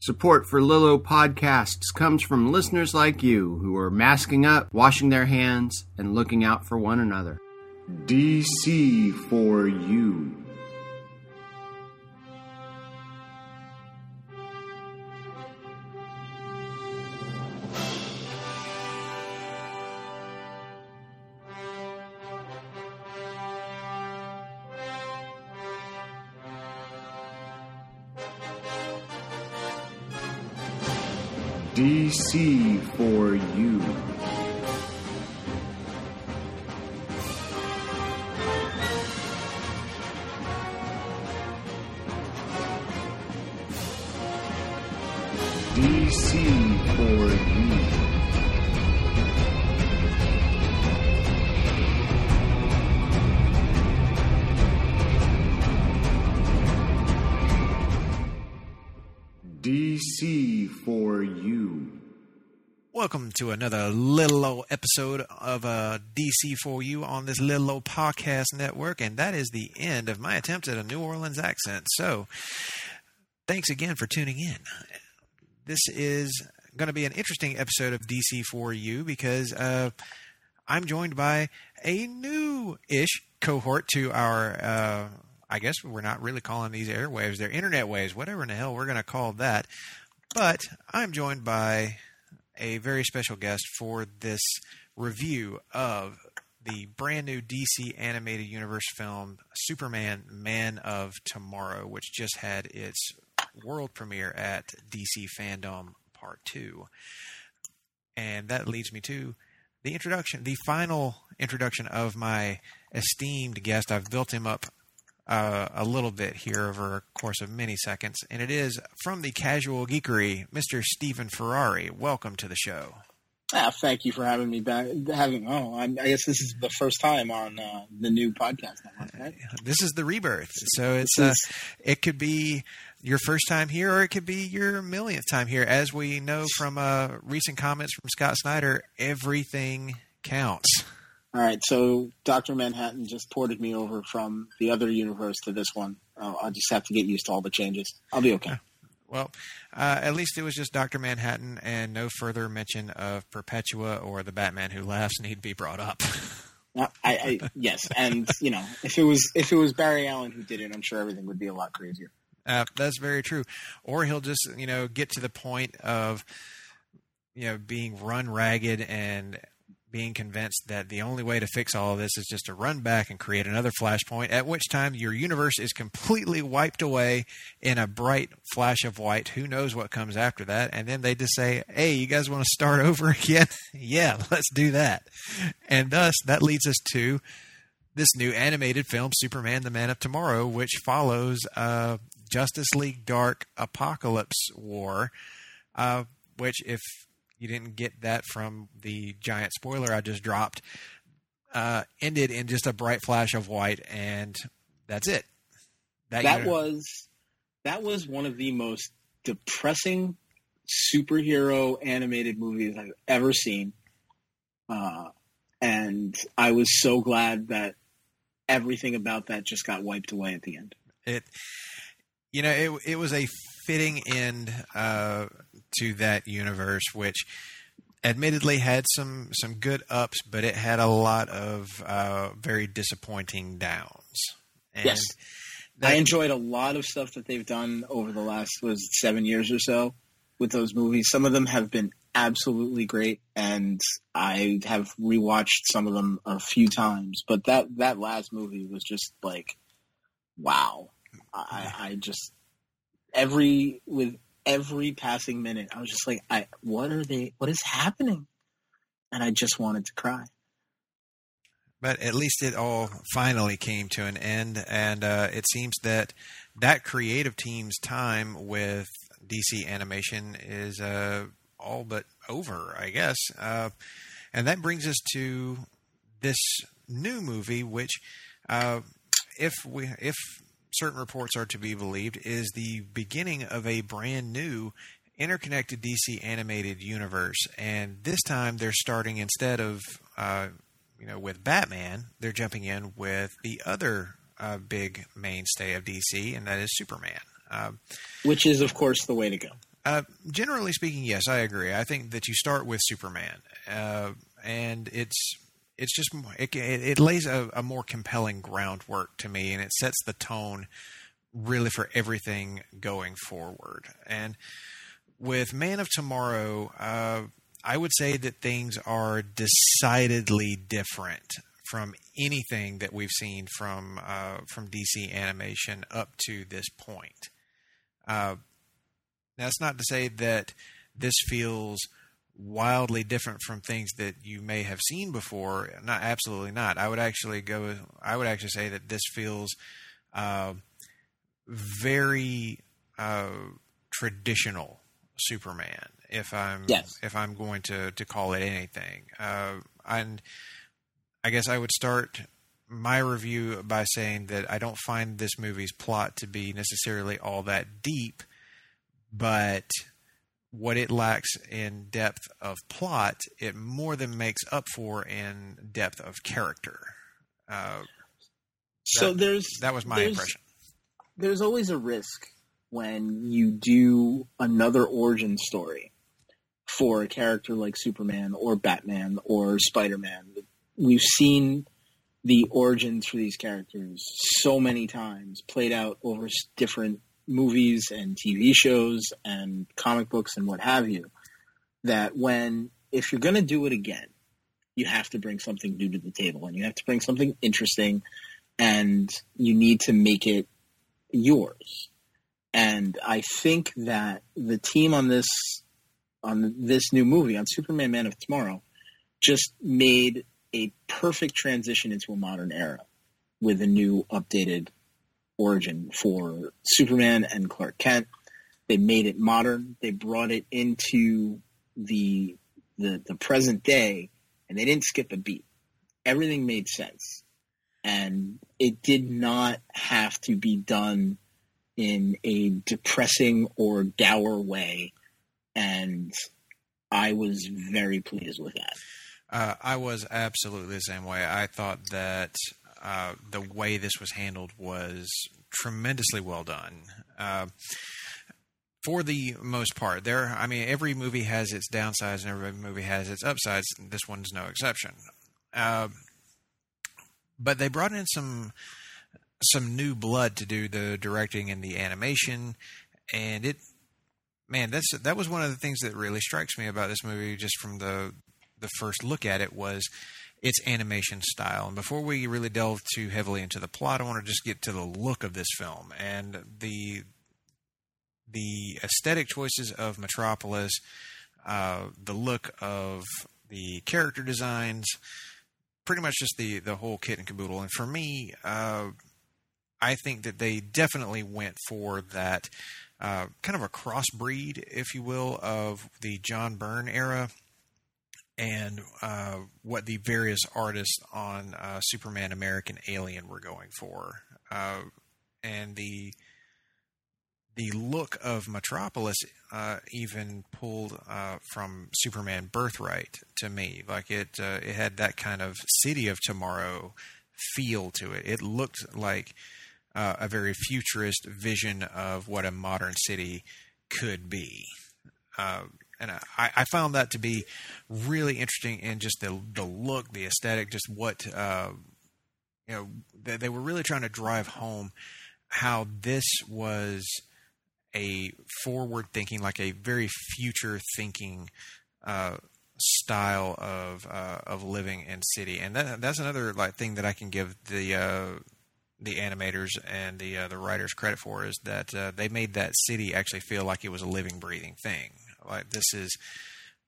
Support for Lilo podcasts comes from listeners like you who are masking up, washing their hands, and looking out for one another. DC for you. DC for you. To another little old episode of uh, DC for you on this little old podcast network, and that is the end of my attempt at a New Orleans accent. So, thanks again for tuning in. This is going to be an interesting episode of DC for you because uh, I'm joined by a new-ish cohort to our. Uh, I guess we're not really calling these airwaves; they're internet waves, whatever in the hell we're going to call that. But I'm joined by a very special guest for this review of the brand new DC animated universe film Superman Man of Tomorrow, which just had its world premiere at DC Fandom Part 2. And that leads me to the introduction, the final introduction of my esteemed guest. I've built him up uh, a little bit here over a course of many seconds, and it is from the Casual Geekery, Mr. Stephen Ferrari. Welcome to the show. Ah, thank you for having me back. Having oh, I, I guess this is the first time on uh, the new podcast network. Right? This is the rebirth, so it's uh, it could be your first time here, or it could be your millionth time here. As we know from uh, recent comments from Scott Snyder, everything counts. All right, so Doctor Manhattan just ported me over from the other universe to this one. I'll, I'll just have to get used to all the changes. I'll be okay. Well, uh, at least it was just Doctor Manhattan, and no further mention of Perpetua or the Batman Who Laughs need be brought up. I, I yes, and you know, if it was if it was Barry Allen who did it, I'm sure everything would be a lot crazier. Uh, that's very true. Or he'll just you know get to the point of you know being run ragged and being convinced that the only way to fix all of this is just to run back and create another flashpoint, at which time your universe is completely wiped away in a bright flash of white. Who knows what comes after that? And then they just say, hey, you guys want to start over again? yeah, let's do that. And thus, that leads us to this new animated film, Superman the Man of Tomorrow, which follows uh, Justice League Dark Apocalypse War, uh, which, if you didn't get that from the giant spoiler I just dropped, uh, ended in just a bright flash of white, and that's it. That, that was that was one of the most depressing superhero animated movies I've ever seen, uh, and I was so glad that everything about that just got wiped away at the end. It, you know, it it was a fitting end uh, to that universe, which admittedly had some some good ups, but it had a lot of uh, very disappointing downs. And yes, that, I enjoyed a lot of stuff that they've done over the last was seven years or so with those movies. Some of them have been absolutely great, and I have rewatched some of them a few times. But that that last movie was just like, wow. I, I just every with every passing minute, I was just like, I what are they? What is happening? And I just wanted to cry. But at least it all finally came to an end, and uh, it seems that that creative team's time with DC Animation is uh, all but over, I guess. Uh, and that brings us to this new movie, which, uh, if we if certain reports are to be believed, is the beginning of a brand new interconnected DC animated universe. And this time they're starting instead of, uh, you know, with Batman, they're jumping in with the other uh, big mainstay of DC, and that is Superman. Uh, Which is, of course, the way to go. Uh, generally speaking, yes, I agree. I think that you start with Superman, uh, and it's it's just it, it lays a, a, more compelling groundwork to me, and it sets the tone really for everything going forward. And with Man of Tomorrow, uh, I would say that things are decidedly different from anything that we've seen from uh, from DC animation up to this point. Uh, that's not to say that this feels wildly different from things that you may have seen before. Not absolutely not. I would actually go. I would actually say that this feels uh, very uh, traditional Superman. If I'm yes. if I'm going to to call it anything, uh, and I guess I would start my review by saying that I don't find this movie's plot to be necessarily all that deep, but what it lacks in depth of plot, it more than makes up for in depth of character. Uh, so that, there's that was my impression. There's always a risk when you do another origin story for a character like Superman or Batman or Spider Man. We've seen the origins for these characters so many times played out over different movies and TV shows and comic books and what have you that when if you're going to do it again you have to bring something new to the table and you have to bring something interesting and you need to make it yours. And I think that the team on this on this new movie on Superman Man of Tomorrow just made a perfect transition into a modern era with a new updated origin for Superman and Clark Kent. They made it modern. They brought it into the the, the present day, and they didn't skip a beat. Everything made sense, and it did not have to be done in a depressing or dour way. And I was very pleased with that. Uh, I was absolutely the same way. I thought that uh, the way this was handled was tremendously well done. Uh, for the most part, there. I mean, every movie has its downsides and every movie has its upsides. This one's no exception. Uh, but they brought in some some new blood to do the directing and the animation, and it, man, that's that was one of the things that really strikes me about this movie, just from the the first look at it was its animation style. And before we really delve too heavily into the plot, I want to just get to the look of this film and the the aesthetic choices of Metropolis, uh, the look of the character designs, pretty much just the the whole kit and caboodle. And for me, uh, I think that they definitely went for that uh, kind of a crossbreed, if you will, of the John Byrne era and uh, what the various artists on uh, Superman American Alien were going for. Uh, and the the look of Metropolis uh, even pulled uh, from Superman Birthright to me. Like it, uh, it had that kind of City of Tomorrow feel to it. It looked like a very futurist vision of what a modern city could be and I, I, found that to be really interesting in just the the look, the aesthetic, just what uh, you know. They, they, were really trying to drive home how this was a forward thinking, like a very future thinking uh, style of uh, of living in city, and that, that's another like thing that I can give the uh, the animators and the uh, the writers credit for is that uh, they made that city actually feel like it was a living, breathing thing. Like this is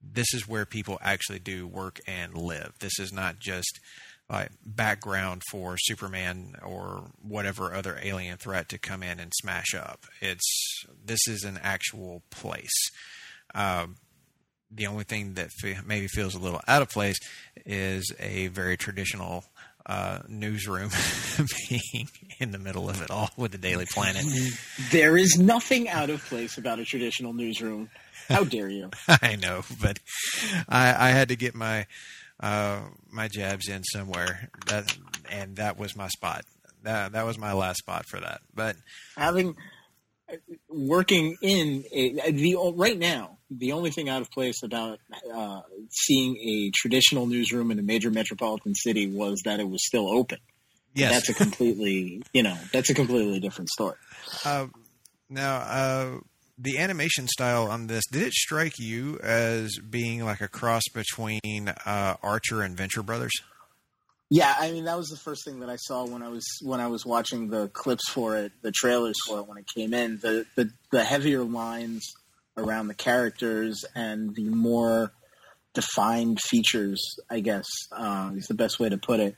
this is where people actually do work and live. This is not just like background for Superman or whatever other alien threat to come in and smash up. It's this is an actual place. Um, the only thing that maybe feels a little out of place is a very traditional uh, newsroom being in the middle of it all with the Daily Planet. There is nothing out of place about a traditional newsroom. How dare you? I know, but I, I had to get my uh, my jabs in somewhere, that, and that was my spot. That that was my last spot for that. But having working in a, the right now, the only thing out of place about uh, seeing a traditional newsroom in a major metropolitan city was that it was still open. Yes. That's a completely, you know, that's a completely different story. Uh, now, uh, the animation style on this did it strike you as being like a cross between uh, Archer and Venture Brothers? Yeah, I mean that was the first thing that I saw when I was when I was watching the clips for it, the trailers for it when it came in. The the, the heavier lines around the characters and the more defined features, I guess, um, is the best way to put it.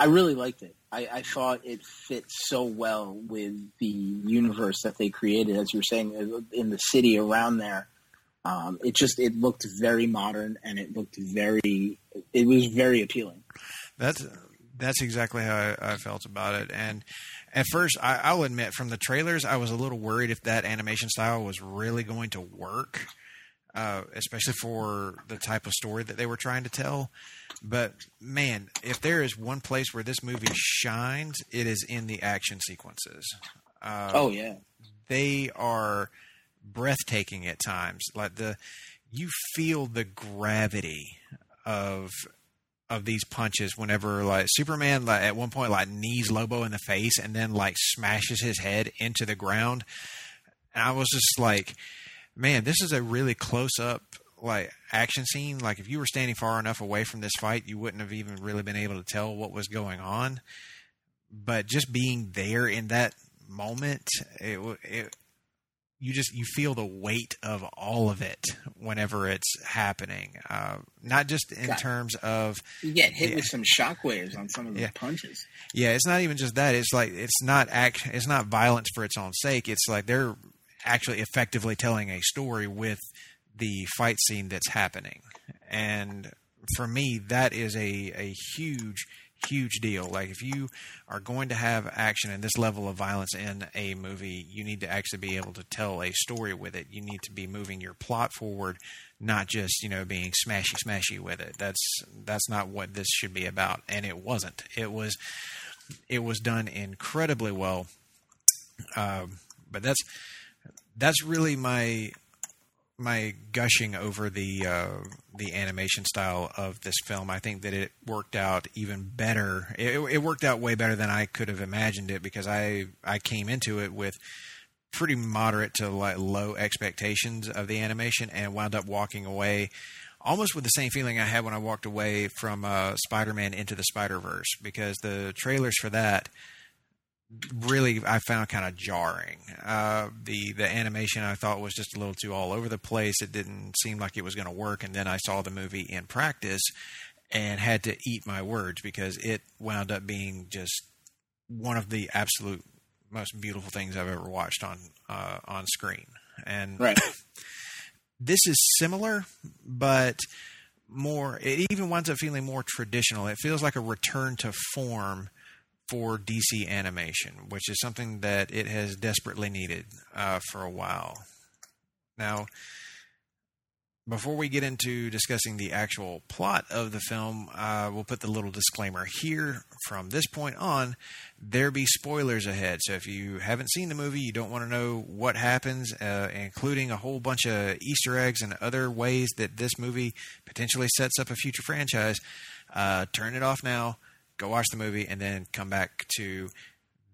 I really liked it. I, I thought it fit so well with the universe that they created, as you were saying, in the city around there. Um, it just it looked very modern and it looked very it was very appealing. That's that's exactly how I, I felt about it. And at first, I, I'll admit, from the trailers, I was a little worried if that animation style was really going to work, uh, especially for the type of story that they were trying to tell. But man, if there is one place where this movie shines, it is in the action sequences. Uh, Oh yeah, they are breathtaking at times. Like the you feel the gravity of of these punches whenever like Superman like at one point like knees Lobo in the face and then like smashes his head into the ground. And I was just like, man, this is a really close up like action scene. Like if you were standing far enough away from this fight, you wouldn't have even really been able to tell what was going on. But just being there in that moment, it, it you just you feel the weight of all of it whenever it's happening. Uh, not just in terms of you get hit Yeah. with some shockwaves on some of the Yeah. punches. yeah, it's not even just that. It's like it's not act. It's not violence for its own sake. It's like they're actually effectively telling a story with the fight scene that's happening. And for me, that is a a huge huge deal. Like if you are going to have action and this level of violence in a movie, you need to actually be able to tell a story with it. You need to be moving your plot forward, not just, you know, being smashy smashy with it. That's that's not what this should be about. And it wasn't. It was it was done incredibly well. Um, but that's that's really my my gushing over the uh, the animation style of this film. I think that it worked out even better. It, it worked out way better than I could have imagined it because I I came into it with pretty moderate to like low expectations of the animation and wound up walking away almost with the same feeling I had when I walked away from uh, Spider-Man into the Spider-Verse because the trailers for that really I found kind of jarring. Uh, the the animation I thought was just a little too all over the place. It didn't seem like it was going to work, and then I saw the movie in practice and had to eat my words because it wound up being just one of the absolute most beautiful things I've ever watched on uh, on screen. And Right. this is similar, but more. It even winds up feeling more traditional. It feels like a return to form for DC animation, which is something that it has desperately needed uh, for a while. Now, before we get into discussing the actual plot of the film, uh, we'll put the little disclaimer here. From this point on, there be spoilers ahead. So if you haven't seen the movie, you don't want to know what happens, uh, including a whole bunch of Easter eggs and other ways that this movie potentially sets up a future franchise, uh, turn it off now, go watch the movie, and then come back to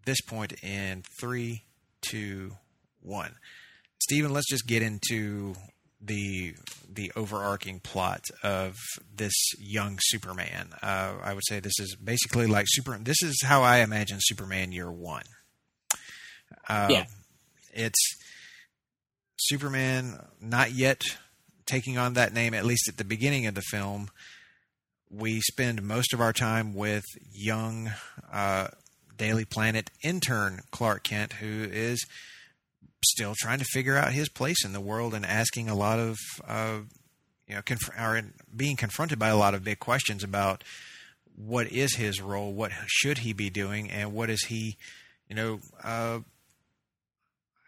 this point in three, two, one. Stephen, let's just get into the the overarching plot of this young Superman. Uh, I would say this is basically like super. This is how I imagine Superman Year One. Uh, Yeah. it's Superman not yet taking on that name. At least at the beginning of the film, we spend most of our time with young uh, Daily Planet intern Clark Kent, who is still trying to figure out his place in the world and asking a lot of uh, you know conf- or being confronted by a lot of big questions about what is his role, what should he be doing, and what is he, you know, uh,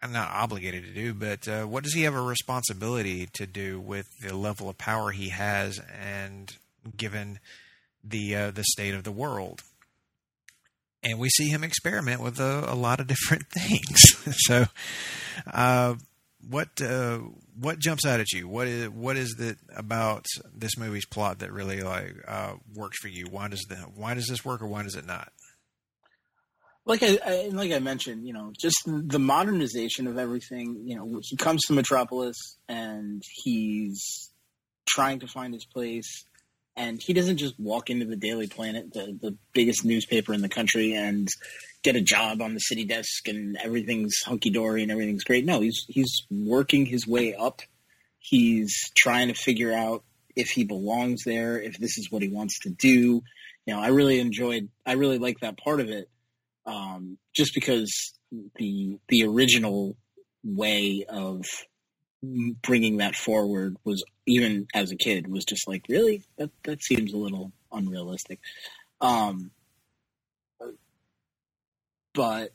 I'm not obligated to do, but uh, what does he have a responsibility to do with the level of power he has, and given the uh, the state of the world. and we see him experiment with a, a lot of different things. so, uh, what uh, what jumps out at you? What is what is it about this movie's plot that really like uh, works for you? Why does the why does this work or why does it not? Like I, I like I mentioned, you know, just the modernization of everything. You know, he comes to Metropolis and he's trying to find his place, and he doesn't just walk into the Daily Planet, the the biggest newspaper in the country, and get a job on the city desk and everything's hunky dory and everything's great. No, he's he's working his way up. He's trying to figure out if he belongs there, if this is what he wants to do. You know, I really enjoyed. I really like that part of it, um, just because the the original way of bringing that forward was even as a kid was just like really that that seems a little unrealistic. Um, but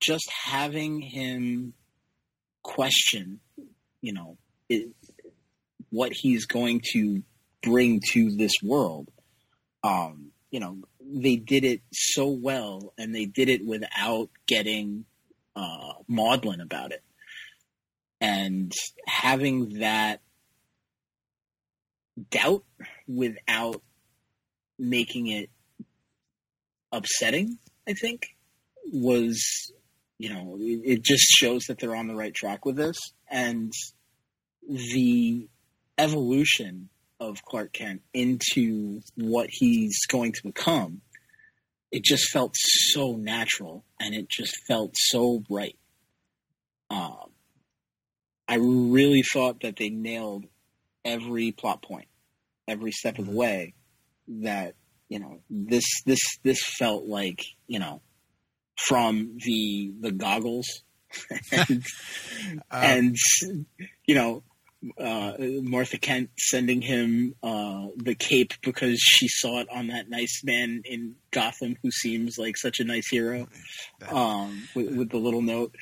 just having him question, you know, it, what he's going to bring to this world. Um, you know, they did it so well, and they did it without getting uh, maudlin about it, and having that doubt without making it upsetting. I think was, you know, it, just shows that they're on the right track with this. And the evolution of Clark Kent into what he's going to become, it just felt so natural and it just felt so right. Um, I really thought that they nailed every plot point, every step of the way. That you know, this this this felt like you know from the the goggles and, um, and you know uh, Martha Kent sending him uh, the cape because she saw it on that nice man in Gotham who seems like such a nice hero um, with, with, the little note.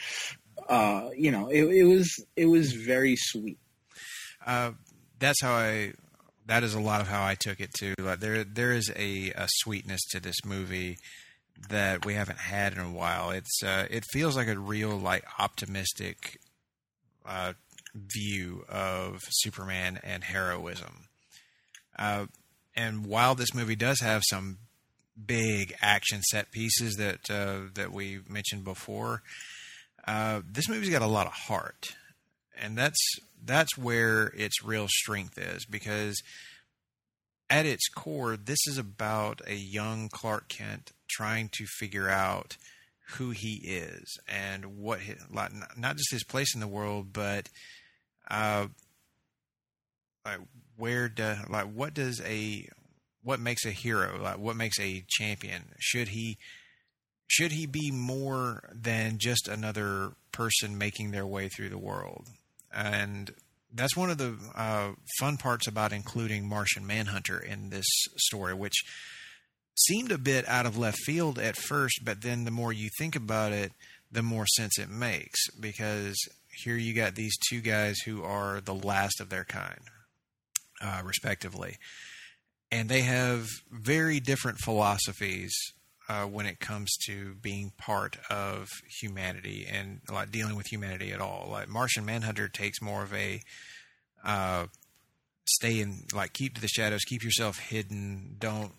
Uh, you know, it, it, was it was very sweet. Uh, that's how I. That is a lot of how I took it too. Like there, there is a, a sweetness to this movie that we haven't had in a while. It's uh, it feels like a real like optimistic uh, view of Superman and heroism. Uh, and while this movie does have some big action set pieces that uh, that we mentioned before, uh, this movie's got a lot of heart, and that's that's where its real strength is because at its core, this is about a young Clark Kent trying to figure out who he is and what his, not just his place in the world, but uh, like where do like what does a what makes a hero like what makes a champion? Should he should he be more than just another person making their way through the world? And that's one of the uh, fun parts about including Martian Manhunter in this story, which seemed a bit out of left field at first, but then the more you think about it, the more sense it makes because here you got these two guys who are the last of their kind, uh, respectively, and they have very different philosophies uh, when it comes to being part of humanity and like dealing with humanity at all. Like Martian Manhunter takes more of a uh, stay in, like keep to the shadows, keep yourself hidden, don't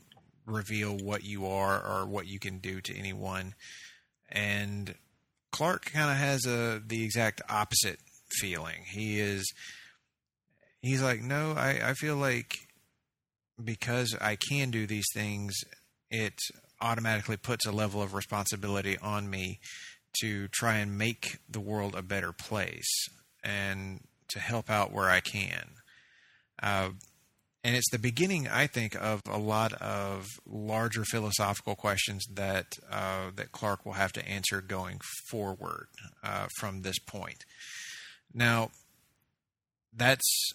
reveal what you are or what you can do to anyone. And Clark kind of has a the exact opposite feeling. He is he's like, no, I, I feel like because I can do these things, it automatically puts a level of responsibility on me to try and make the world a better place and to help out where I can. Uh, and it's the beginning, I think, of a lot of larger philosophical questions that uh, that Clark will have to answer going forward uh, from this point. Now, that's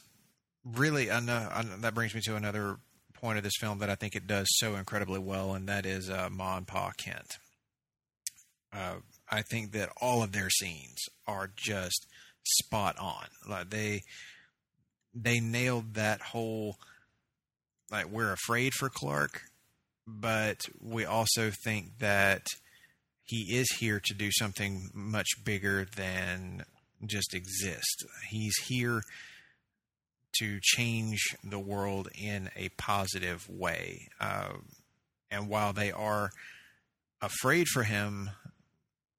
really enough, that brings me to another point of this film that I think it does so incredibly well, and that is uh, Ma and Pa Kent. Uh, I think that all of their scenes are just spot on. Like they they nailed that whole like we're afraid for Clark, but we also think that he is here to do something much bigger than just exist. He's here to change the world in a positive way. Uh, and while they are afraid for him,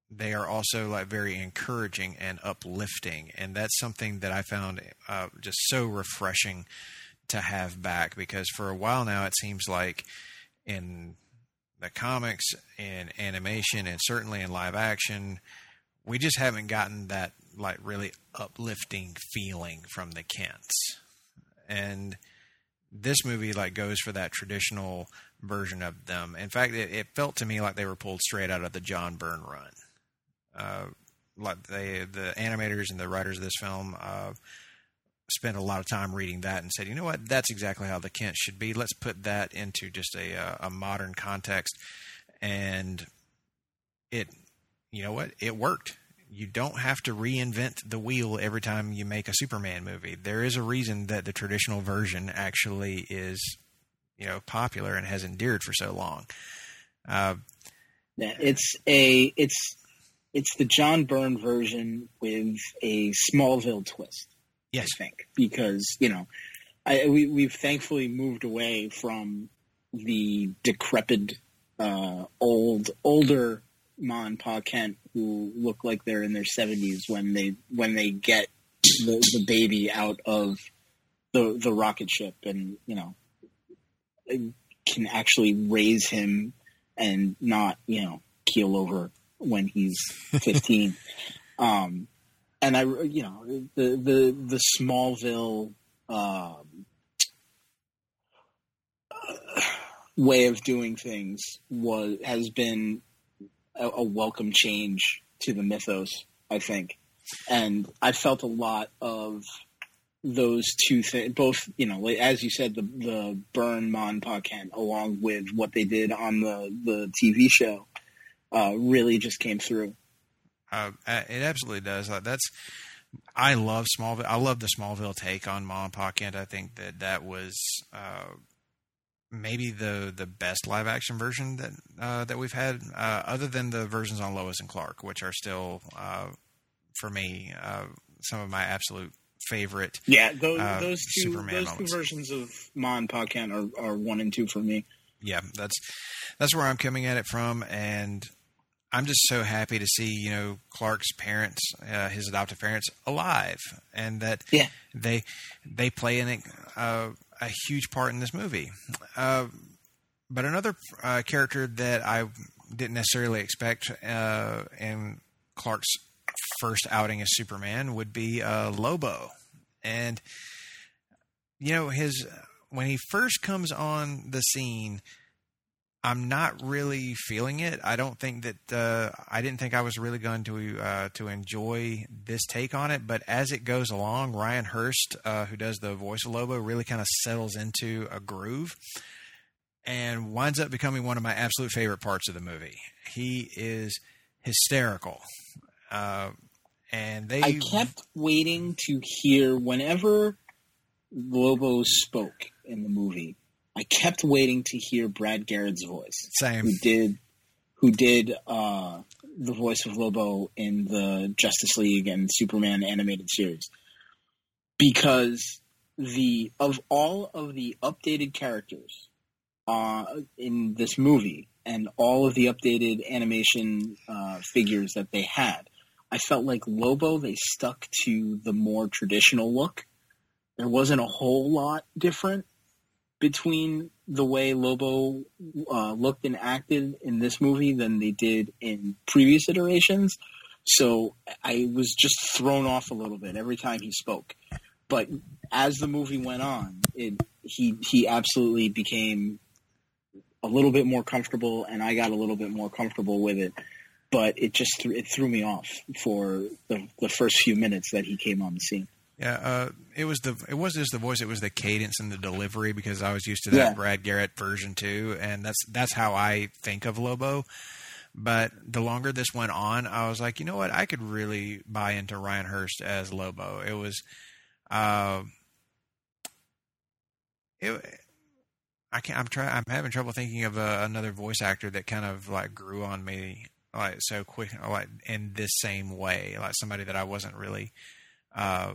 they are also like very encouraging and uplifting. And that's something that I found uh, just so refreshing to have back because for a while now it seems like in the comics and animation and certainly in live action we just haven't gotten that like really uplifting feeling from the Kents. And this movie like goes for that traditional version of them. In fact, it, it felt to me like they were pulled straight out of the John Byrne run. Uh, like they, the animators and the writers of this film uh, spent a lot of time reading that and said, you know what, that's exactly how the Kent should be. Let's put that into just a, uh, a modern context, and it, you know what, it worked. You don't have to reinvent the wheel every time you make a Superman movie. There is a reason that the traditional version actually is, you know, popular and has endured for so long. Uh, yeah, it's a it's it's the John Byrne version with a Smallville twist. Yes, I think because you know, I, we we've thankfully moved away from the decrepit, uh, old older Ma and Pa Kent who look like they're in their seventies when they when they get the, the baby out of the the rocket ship and you know can actually raise him and not you know keel over when he's 15 um and I, you know, the the the Smallville um, way of doing things was has been a, a, welcome change to the mythos, I think, and I felt a lot of those two things. Both, you know, as you said, the the Byrne Mon Kent, along with what they did on the the TV show, uh, really just came through. Uh, it absolutely does. That's I love Smallville. I love the Smallville take on Pa Kent. I think that that was uh, maybe the the best live action version that uh, that we've had, uh, other than the versions on Lois and Clark, which are still uh, for me uh, some of my absolute favorite. Yeah, those those two Superman those moments. two versions of Ma and Pa Kent are, are one and two for me. Yeah, that's that's where I'm coming at it from, and I'm just so happy to see you know Clark's parents, uh, his adoptive parents, alive, and that yeah. they they play in it uh, a huge part in this movie. Uh, but another uh, character that I didn't necessarily expect uh, in Clark's first outing as Superman would be uh, Lobo, and you know his when he first comes on the scene I'm not really feeling it. I don't think that uh, I didn't think I was really going to uh, to enjoy this take on it. But as it goes along, Ryan Hurst, uh, who does the voice of Lobo, really kind of settles into a groove and winds up becoming one of my absolute favorite parts of the movie. He is hysterical, uh, and they. I kept waiting to hear whenever Lobo spoke in the movie I kept waiting to hear Brad Garrett's voice. Same. Who did who did uh, the voice of Lobo in the Justice League and Superman animated series. Because the of all of the updated characters uh, in this movie and all of the updated animation uh, figures that they had, I felt like Lobo they stuck to the more traditional look. There wasn't a whole lot different between the way Lobo uh, looked and acted in this movie than they did in previous iterations. So I was just thrown off a little bit every time he spoke. But as the movie went on, it, he he absolutely became a little bit more comfortable, and I got a little bit more comfortable with it. But it just th- it threw me off for the, the first few minutes that he came on the scene. Yeah, uh, it was the it wasn't just the voice; it was the cadence and the delivery because I was used to that yeah. Brad Garrett version too, and that's that's how I think of Lobo. But the longer this went on, I was like, you know what? I could really buy into Ryan Hurst as Lobo. It was, uh, it, I can't. I'm trying. I'm having trouble thinking of uh, another voice actor that kind of like grew on me like so quick, like in this same way, like somebody that I wasn't really, uh,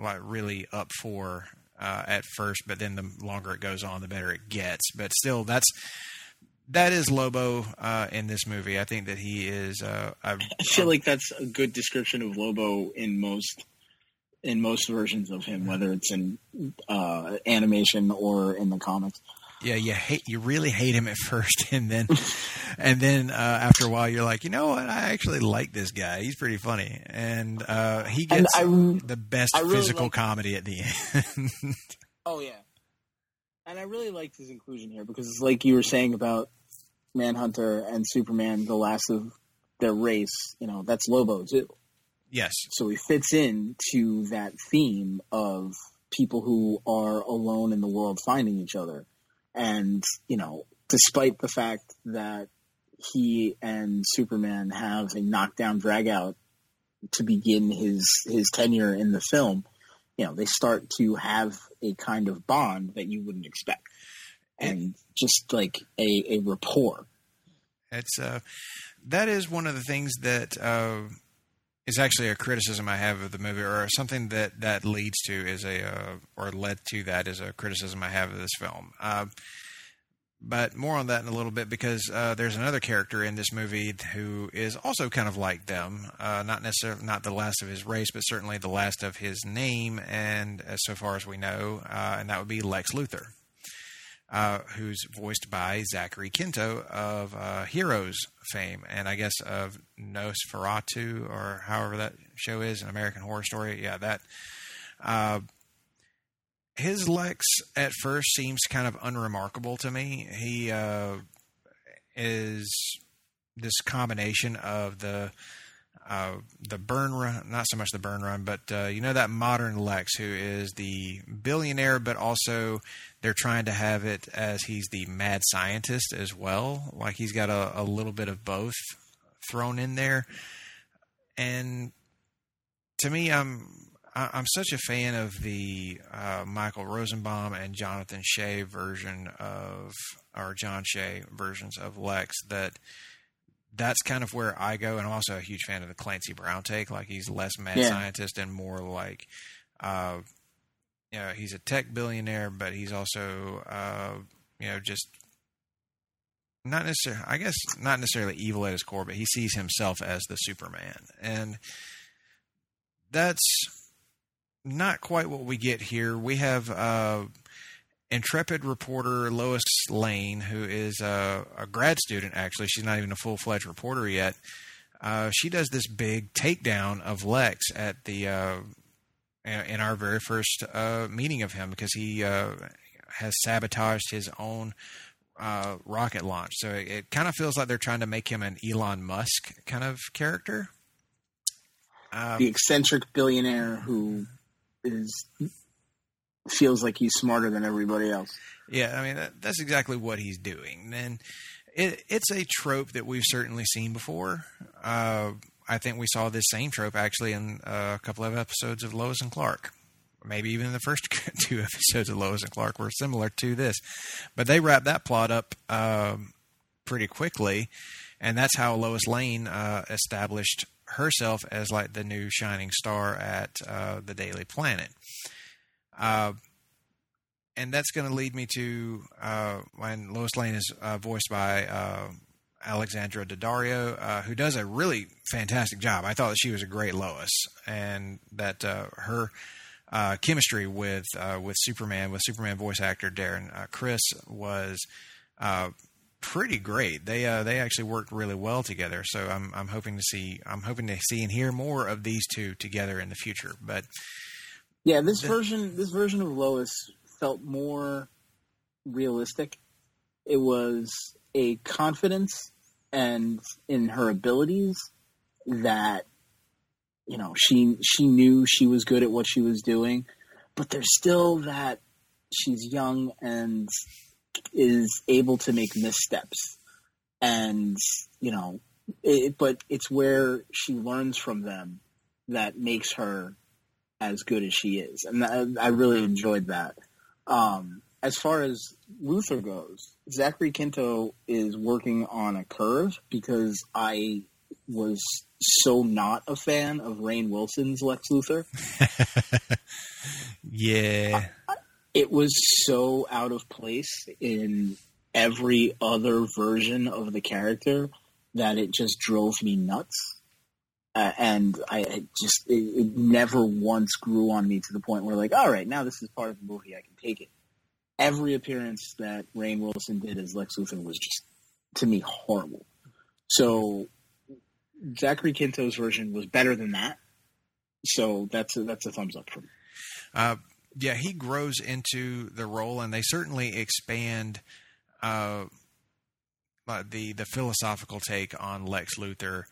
like really up for uh, at first, but then the longer it goes on, the better it gets. But still, that's that is Lobo uh, in this movie. I think that he is. Uh, a, I feel like that's a good description of Lobo in most in most versions of him, whether it's in uh, animation or in the comics. Yeah, you hate you really hate him at first, and then and then uh, after a while, you're like, you know what? I actually like this guy. He's pretty funny, and uh, he And gets I- the best really physical comedy at the end. Oh yeah, and I really liked his inclusion here because it's like you were saying about Manhunter and Superman, the last of their race. You know, that's Lobo too. yes, So he fits into that theme of people who are alone in the world finding each other. And, you know, despite the fact that he and Superman have a knockdown drag out to begin his, his tenure in the film, you know, they start to have a kind of bond that you wouldn't expect. And just like a, a rapport. it's uh, that is one of the things that uh, is actually a criticism I have of the movie, or something that that leads to is a uh, or led to that is a criticism I have of this film. Uh, but more on that in a little bit because uh, there's another character in this movie who is also kind of like them, uh, not necessarily not the last of his race, but certainly the last of his name, and so far as we know, uh, and that would be Lex Luthor, uh, who's voiced by Zachary Quinto of uh, Heroes fame, and I guess of Nosferatu or however that show is, an American Horror Story. Yeah, that. Uh, his Lex at first seems kind of unremarkable to me. He uh, is this combination of the uh, the Byrne run, not so much the Byrne run, but uh, you know that modern Lex who is the billionaire, but also they're trying to have it as he's the mad scientist as well. Like he's got a, a little bit of both thrown in there, and to me, I'm I'm such a fan of the uh, Michael Rosenbaum and Jonathan Shea version of, or John Shea versions of Lex that that's kind of where I go. And I'm also a huge fan of the Clancy Brown take. Like he's less mad Yeah. scientist and more like, uh, you know, he's a tech billionaire, but he's also, uh, you know, just not necessarily, I guess, not necessarily evil at his core, but he sees himself as the Superman. And that's not quite what we get here. We have uh, intrepid reporter Lois Lane, who is uh, a grad student, actually. She's not even a full fledged reporter yet. Uh, she does this big takedown of Lex at the uh, in our very first uh, meeting of him because he uh, has sabotaged his own uh, rocket launch. So it, it kind of feels like they're trying to make him an Elon Musk kind of character. Um, the eccentric billionaire who is feels like he's smarter than everybody else. Yeah, I mean that, that's exactly what he's doing. And it, it's a trope that we've certainly seen before. Uh, I think we saw this same trope actually in uh, a couple of episodes of Lois and Clark. Maybe even the first two episodes of Lois and Clark were similar to this, but they wrapped that plot up um, pretty quickly, and that's how Lois Lane uh, established herself as like the new shining star at uh, the Daily Planet. Uh, and that's going to lead me to uh, when Lois Lane is uh, voiced by uh, Alexandra Daddario, uh, who does a really fantastic job. I thought that she was a great Lois, and that her chemistry with with Superman, with Superman voice actor Darren Criss, was pretty great. They uh, they actually worked really well together. So I'm I'm hoping to see I'm hoping to see and hear more of these two together in the future. But Yeah, this version this version of Lois felt more realistic. It was a confidence and in her abilities that you know she she knew she was good at what she was doing, but there's still that she's young and is able to make missteps, and you know, it, but it's where she learns from them that makes her as good as she is, and I, I really enjoyed that. Um, as far as Luthor goes, Zachary Quinto is working on a curve because I was so not a fan of Rainn Wilson's Lex Luthor. yeah. It was so out of place in every other version of the character that it just drove me nuts. Uh, and I it just it, it never once grew on me to the point where like, all right, now this is part of the movie, I can take it. Every appearance that Rainn Wilson did as Lex Luthor was just to me horrible. So Zachary Quinto's version was better than that. So that's a, that's a thumbs up for me. Uh, yeah, he grows into the role, and they certainly expand uh, uh, the the philosophical take on Lex Luthor,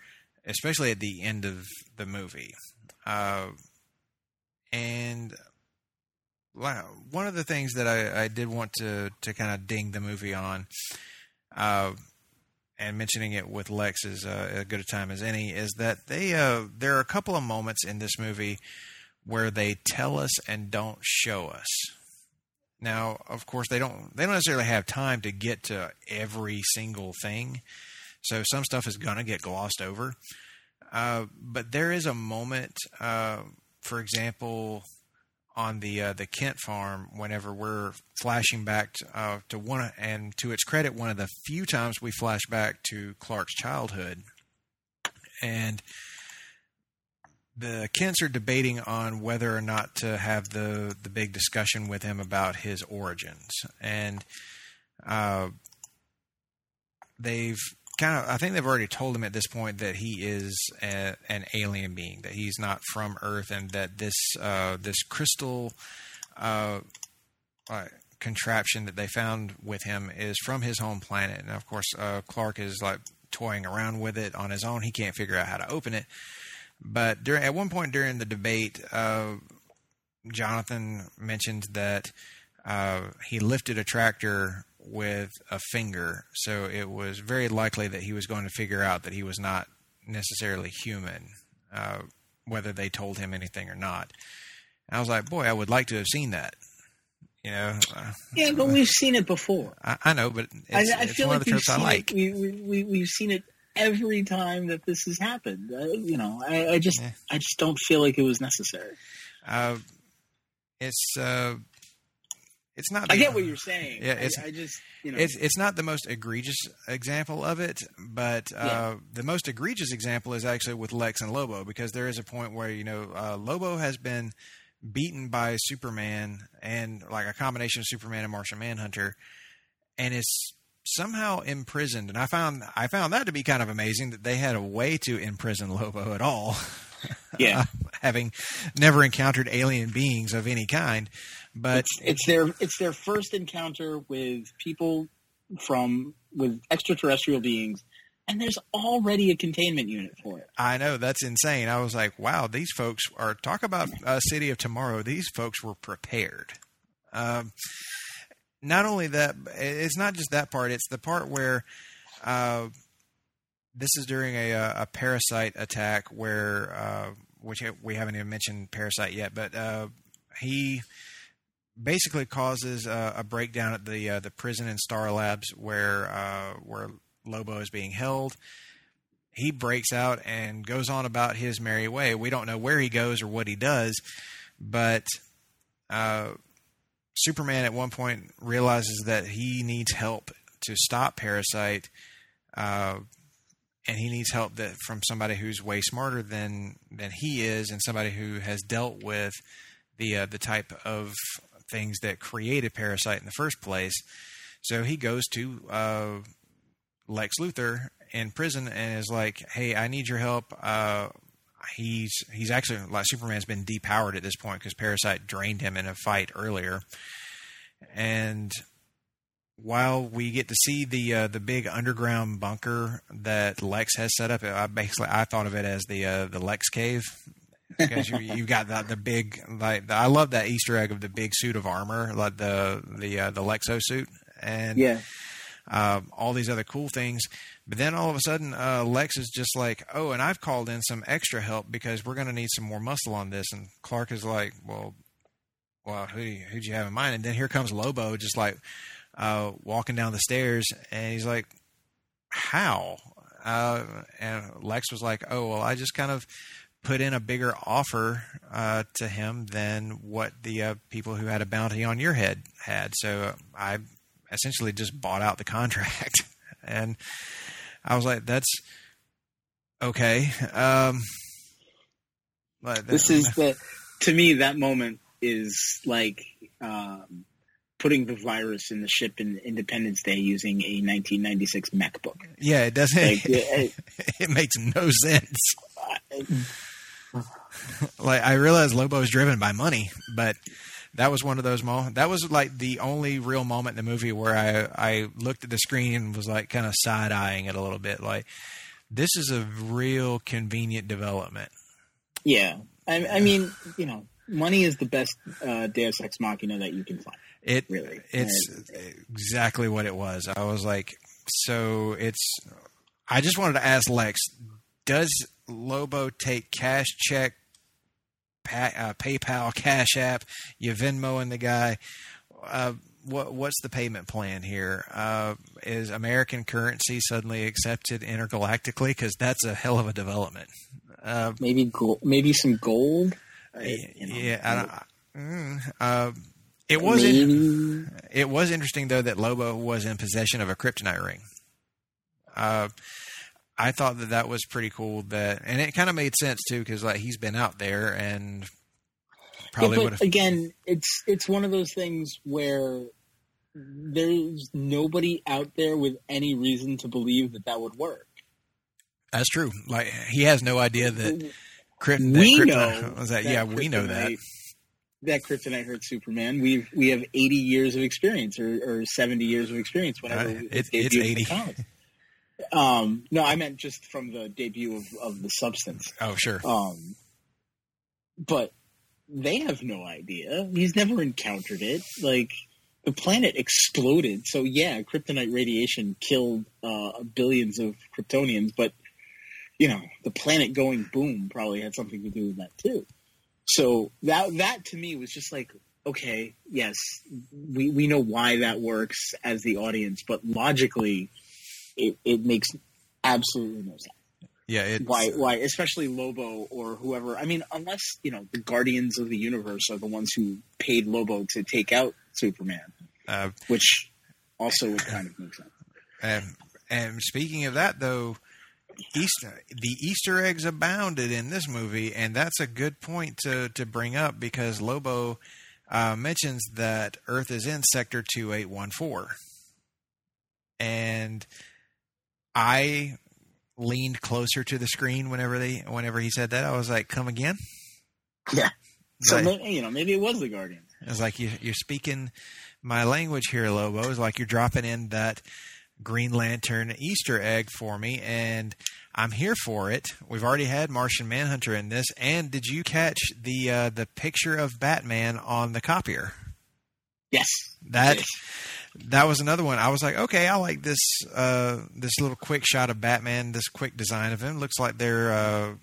especially at the end of the movie. Uh, and one of the things that I, I did want to to kind of ding the movie on, uh, and mentioning it with Lex is uh, as good a time as any, is that they uh, there are a couple of moments in this movie where they tell us and don't show us. Now, of course, they don't they don't necessarily have time to get to every single thing, so some stuff is gonna get glossed over. Uh, but there is a moment, uh, for example, on the uh, the Kent farm whenever we're flashing back to, uh, to one and to its credit, one of the few times we flash back to Clark's childhood, and the Kents are debating on whether or not to have the the big discussion with him about his origins, and uh, they've kind of I think they've already told him at this point that he is a, an alien being, that he's not from Earth, and that this uh, this crystal uh, uh, contraption that they found with him is from his home planet. And of course, uh, Clark is like toying around with it on his own. He can't figure out how to open it. But during at one point during the debate, uh, Jonathan mentioned that uh, he lifted a tractor with a finger, so it was very likely that he was going to figure out that he was not necessarily human, uh, whether they told him anything or not. And I was like, boy, I would like to have seen that. You know, uh, yeah, but we've seen it before. I, I know, but it's, I, I it's feel one like of the tropes I like. It, we, we, we, have seen it every time that this has happened. Uh, you know, I, I just Yeah. I just don't feel like it was necessary. Uh, it's uh, it's not. I the- get what you're saying. Yeah, I- it's- I, just you know It's it's not the most egregious example of it, but uh, Yeah. the most egregious example is actually with Lex and Lobo because there is a point where you know uh, Lobo has been beaten by Superman and like a combination of Superman and Martian Manhunter, and is somehow imprisoned. And I found I found that to be kind of amazing that they had a way to imprison Lobo at all. yeah. having never encountered alien beings of any kind, but it's, it's their it's their first encounter with people from with extraterrestrial beings, and there's already a containment unit for it. I know that's insane. I was like, wow, these folks are talk about a city of tomorrow. These folks were prepared. Um, not only that, it's not just that part. It's the part where uh, this is during a, a parasite attack where, uh, which we haven't even mentioned parasite yet, but uh, he basically causes a, a breakdown at the uh, the prison in Star Labs where uh, where Lobo is being held he breaks out and goes on about his merry way. We don't know where he goes or what he does, but uh, Superman at one point realizes that he needs help to stop Parasite, uh, and he needs help that from somebody who's way smarter than than he is, and somebody who has dealt with the uh, the type of things that created Parasite in the first place. So he goes to uh, Lex Luthor in prison and is like, "Hey, I need your help." Uh, he's he's actually like Superman's been depowered at this point because Parasite drained him in a fight earlier, and while we get to see the uh, the big underground bunker that Lex has set up, I basically I thought of it as the uh, the Lex cave because you you got the, the big like the, I love that Easter egg of the big suit of armor like the the uh, the Lexo suit and Yeah, um, all these other cool things. But then all of a sudden, uh, Lex is just like, "Oh, and I've called in some extra help because we're going to need some more muscle on this." And Clark is like, "Well, well, who who'd you have in mind? And then here comes Lobo, just like uh, walking down the stairs, and he's like, "How?" Uh, and Lex was like, "Oh, well, I just kind of put in a bigger offer uh, to him than what the uh, people who had a bounty on your head had. So I essentially just bought out the contract." and I was like, "That's okay." Um, but This is the to me that moment is like um, putting the virus in the ship in Independence Day using a 1996 MacBook. yeah, it doesn't. Like, it- it makes no sense. like I realize Lobo is driven by money, but that was one of those moments. That was like the only real moment in the movie where I I looked at the screen and was like kind of side eyeing it a little bit. Like this is a real convenient development. yeah, I, I mean, you know, money is the best uh, Deus Ex Machina that you can find. It Really? it's exactly what it was. I was like, so it's. I just wanted to ask Lex, does Lobo take cash check, uh, PayPal, Cash App, you Venmo and the guy? Uh, what what's the payment plan here? Uh, is American currency suddenly accepted intergalactically? Because that's a hell of a development. Uh, Maybe gold, maybe some gold. yeah, you know, yeah, I don't, mm, uh, it was in, it was interesting though that Lobo was in possession of a kryptonite ring. Uh, I thought that that was pretty cool. That and it kind of made sense too because like he's been out there and probably yeah, would have. again, it's it's one of those things where there's nobody out there with any reason to believe that that would work. That's true. Like he has no idea that. Crypt, we kryptonite- know was that, that yeah, we know that. That kryptonite hurt Superman. We we have eighty years of experience, or, or seventy years of experience. Whenever Uh, it it's- it's Um, no, I meant just from the debut of, of the substance. Oh sure. Um, but they have no idea. He's never encountered it. Like the planet exploded, so yeah, kryptonite radiation killed uh, billions of Kryptonians. But you know, the planet going boom probably had something to do with that too. So that that to me was just like, okay, yes, we we know why that works as the audience, but logically, it, it makes absolutely no sense. Yeah, it's, why why especially Lobo or whoever I mean unless you know the guardians of the universe are the ones who paid Lobo to take out Superman Uh, which also would kind of make sense. And, and speaking of that, though, Easter the Easter eggs abounded in this movie, and that's a good point to to bring up because Lobo uh, mentions that Earth is in Sector two eight one four, and I leaned closer to the screen whenever they whenever he said that. I was like, "Come again." yeah so maybe, you know maybe it was the guardian It was like you, you're speaking my language here, Lobo. It's like you're dropping in that Green Lantern Easter egg for me, and I'm here for it. We've already had Martian Manhunter in this, and did you catch the uh, the picture of Batman on the copier? Yes That that was another one. I was like, okay, I like this uh, this little quick shot of Batman. This quick design of him looks like they're uh,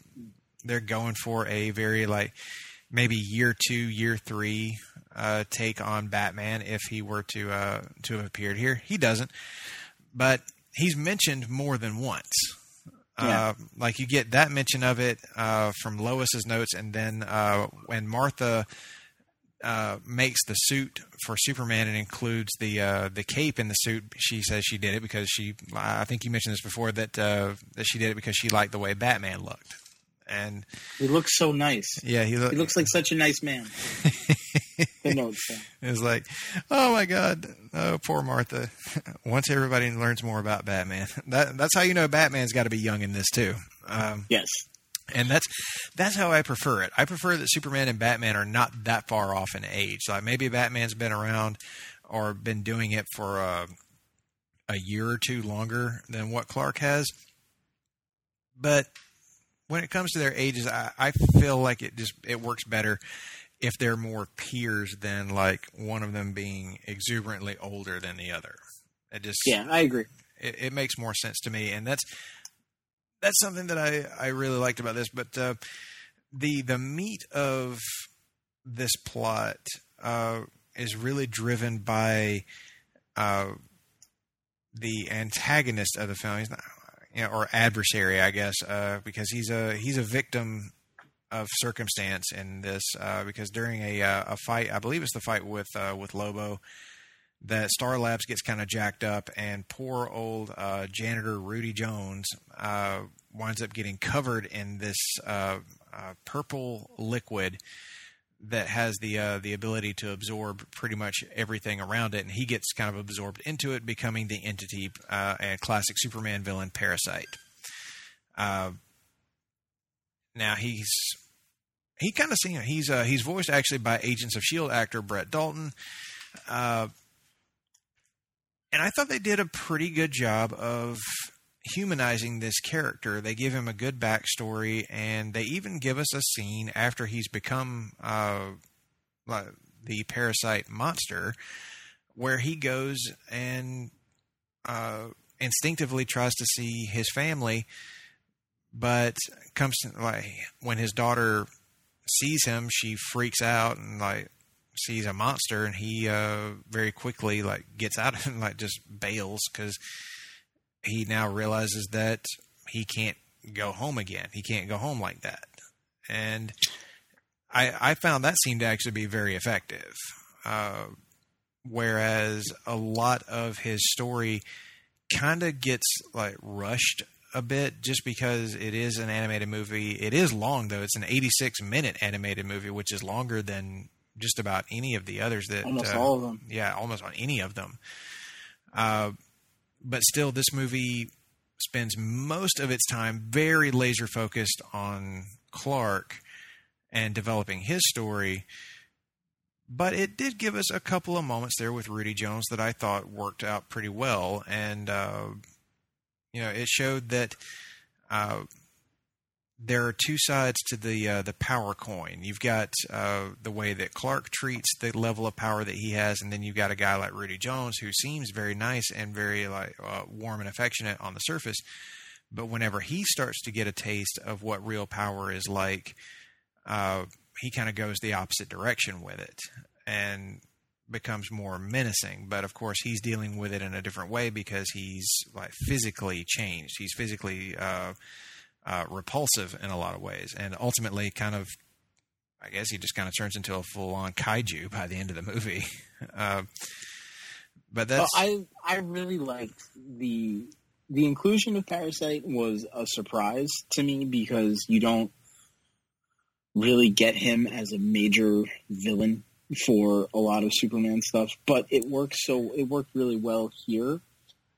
they're going for a very like maybe year two, year three uh, take on Batman if he were to uh, to have appeared here. He doesn't, but he's mentioned more than once. Yeah. Uh, like you get that mention of it uh, from Lois's notes, and then uh, when Martha uh, makes the suit for Superman and includes the uh, the cape in the suit. She says she did it because she. I think you mentioned this before that uh, that she did it because she liked the way Batman looked. And he looks so nice yeah, he, look, he looks like such a nice man the notes yeah. It was like, oh my god, oh poor Martha. Once everybody learns more about Batman, that that's how you know Batman's got to be young in this too. Um, yes and that's that's how I prefer it. I prefer that Superman and Batman are not that far off in age. Like maybe Batman's been around or been doing it for a, a year or two longer than what Clark has. But when it comes to their ages, I, I feel like it just it works better if they're more peers than like one of them being exuberantly older than the other. It just yeah I agree it, it makes more sense to me, and that's that's something that I I really liked about this. But uh, the the meat of this plot uh, is really driven by uh, the antagonist of the film. Not, you know, or adversary, I guess, uh, because he's a he's a victim of circumstance in this. Uh, because during a uh, a fight, I believe it's the fight with with Lobo, that Star Labs gets kind of jacked up, and poor old uh, janitor Rudy Jones uh, winds up getting covered in this uh, uh, purple liquid that has the uh, the ability to absorb pretty much everything around it, and he gets kind of absorbed into it, becoming the entity, uh, a classic Superman villain, Parasite. Now he's he kind of seen he's he's voiced actually by Agents of Shield actor Brett Dalton, uh, and I thought they did a pretty good job of humanizing this character. They give him a good backstory, and they even give us a scene after he's become uh, the parasite monster, where he goes and uh, instinctively tries to see his family, but comes to, like when his daughter sees him, she freaks out and like sees a monster, and he uh, very quickly like gets out of and like just bails because he now realizes that he can't go home again. He can't go home like that. And I, I found that scene to actually be very effective. Uh, whereas a lot of his story kind of gets like rushed a bit just because it is an animated movie. It is long though. It's an 86 minute animated movie, which is longer than just about any of the others that almost uh, all of them. Yeah, almost on any of them. Uh, but still, this movie spends most of its time very laser focused on Clark and developing his story. But it did give us a couple of moments there with Rudy Jones that I thought worked out pretty well, and uh, you know, it showed that uh, there are two sides to the uh, the power coin. You've got uh, the way that Clark treats the level of power that he has, and then you've got a guy like Rudy Jones who seems very nice and very like uh, warm and affectionate on the surface, but whenever he starts to get a taste of what real power is like, uh, he kind of goes the opposite direction with it and becomes more menacing. But of course, he's dealing with it in a different way because he's like physically changed. He's physically uh, repulsive in a lot of ways, and ultimately, kind of, I guess he just kind of turns into a full-on kaiju by the end of the movie. uh, but that's well, I I really liked the the inclusion of Parasite was a surprise to me because you don't really get him as a major villain for a lot of Superman stuff, but it works so it worked really well here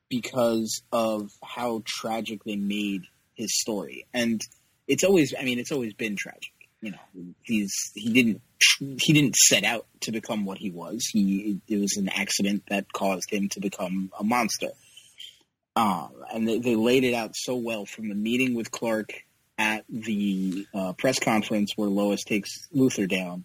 because of how tragic they made his story. And it's always I mean it's always been tragic. You know, he's he didn't he didn't set out to become what he was. He it was an accident that caused him to become a monster. Um, and they, they laid it out so well from the meeting with Clark at the uh, press conference where Lois takes Luthor down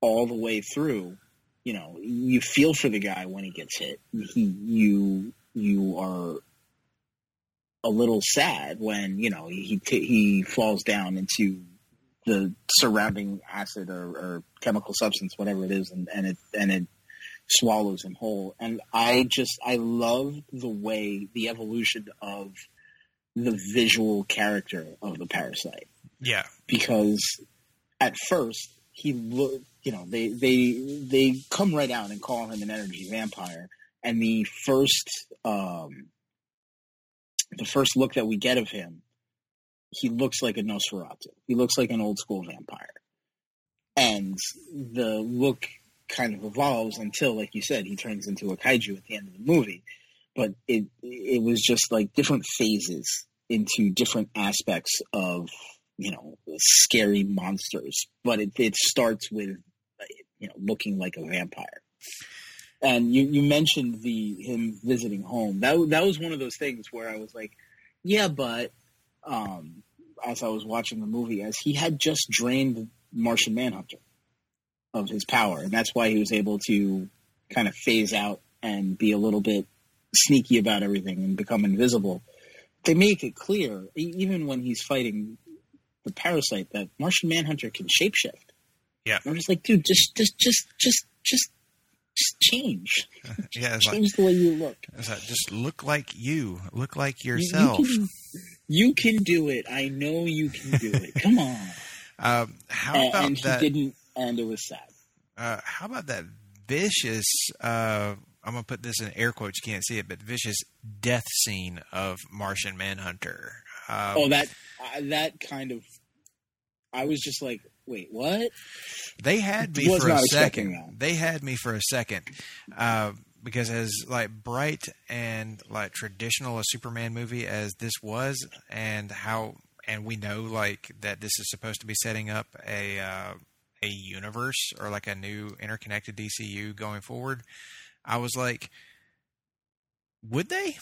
all the way through. You know, you feel for the guy when he gets hit. He, you, you are a little sad when you know he he falls down into the surrounding acid or, or chemical substance, whatever it is, and, and it and it swallows him whole. And I just I love the way the evolution of the visual character of the parasite. Yeah, because at first he look, you know, they they they come right out and call him an energy vampire, and the first um, the first look that we get of him, he looks like a Nosferatu. He looks like an old school vampire, and the look kind of evolves until, like you said, he turns into a kaiju at the end of the movie. But it it was just like different phases into different aspects of you know scary monsters. But it it starts with you know looking like a vampire. And you, you mentioned the him visiting home. That that was one of those things where I was like, yeah, but um, as I was watching the movie, as he had just drained Martian Manhunter of his power, and that's why he was able to kind of phase out and be a little bit sneaky about everything and become invisible. They make it clear, even when he's fighting the parasite, that Martian Manhunter can shapeshift. Yeah. I'm just like, dude, just just just just just just change. Yeah, it's like, change the way you look. like just look like you, look like yourself. You, can, you can do it. I know you can do it. Come on. Um, how and, about and he that? didn't, and it was sad. Uh, how about that vicious? Uh, I'm gonna put this in air quotes. You can't see it, but vicious death scene of Martian Manhunter. Um, Oh, that uh, that kind of. I was just like, wait, what? They had me Was for a second. They had me for a second, uh, because as like bright and like traditional a Superman movie as this was, and how and we know like that this is supposed to be setting up a uh, a universe or like a new interconnected DCU going forward. I was like, would they?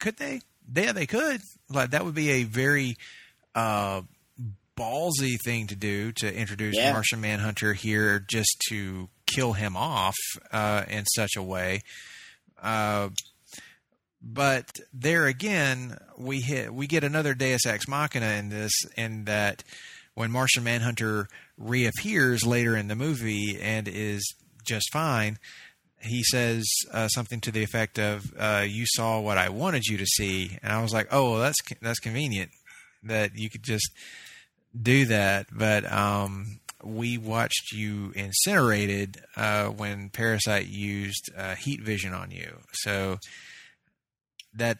Could they? Yeah, they could. Like that would be a very uh, ballsy thing to do to introduce Yeah. Martian Manhunter here just to kill him off uh, in such a way. Uh, but there again, we hit we get another Deus Ex Machina in this, in that when Martian Manhunter reappears later in the movie and is just fine, he says uh, something to the effect of, uh, "You saw what I wanted you to see," and I was like, "Oh, well, that's that's convenient that you could just do that." But um, we watched you incinerated uh, when Parasite used uh, heat vision on you, so that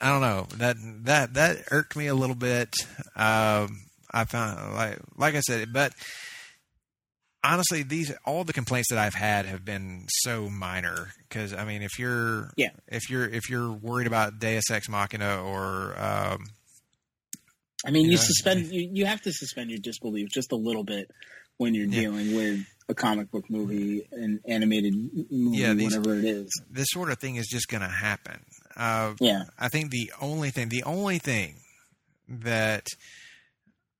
I don't know that that that irked me a little bit. Um, I found like like I said, but honestly, these all the complaints that I've had have been so minor. Because I mean, if you're Yeah. if you're if you're worried about Deus Ex Machina or um, I mean, you Yeah. suspend. You, you have to suspend your disbelief just a little bit when you're Yeah. dealing with a comic book movie, an animated movie, Yeah, these- whatever it is. this sort of thing is just going to happen. Uh, Yeah, I think the only thing, the only thing that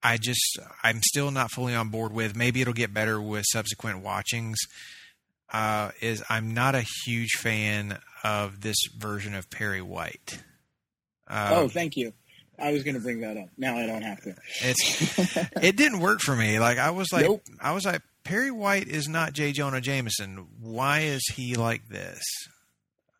I just, I'm still not fully on board with, maybe it'll get better with subsequent watchings, uh, is I'm not a huge fan of this version of Perry White. Uh, oh, thank you. I was going to bring that up. Now I don't have to. it's it didn't work for me. Like I was like Nope. I was like Perry White is not J. Jonah Jameson. Why is he like this?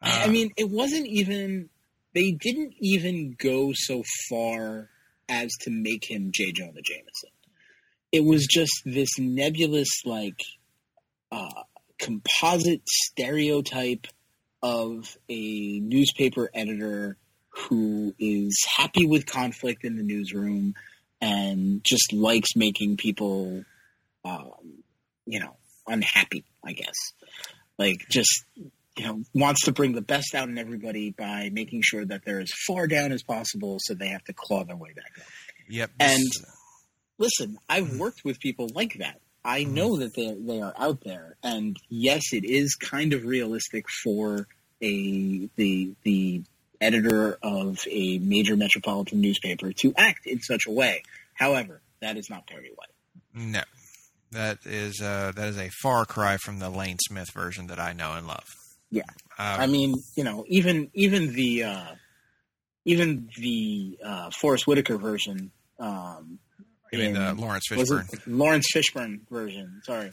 I I Uh, mean, it wasn't even. They didn't even go so far as to make him J. Jonah Jameson. It was just this nebulous, like, uh, composite stereotype of a newspaper editor who is happy with conflict in the newsroom and just likes making people, um, you know, unhappy. I guess, like just you know, wants to bring the best out in everybody by making sure that they're as far down as possible so they have to claw their way back up. yep. and- uh, Listen, I've mm-hmm. worked with people like that. I mm-hmm. know that they they are out there, and yes, it is kind of realistic for a the the editor of a major metropolitan newspaper to act in such a way. However, that is not Perry White. No, that is uh, that is a far cry from the Lane Smith version that I know and love. Yeah. uh, I mean, you know, even even the uh, even the uh, Forest Whitaker version. Um, I mean the Laurence Fishburne. Laurence Fishburne version? Sorry.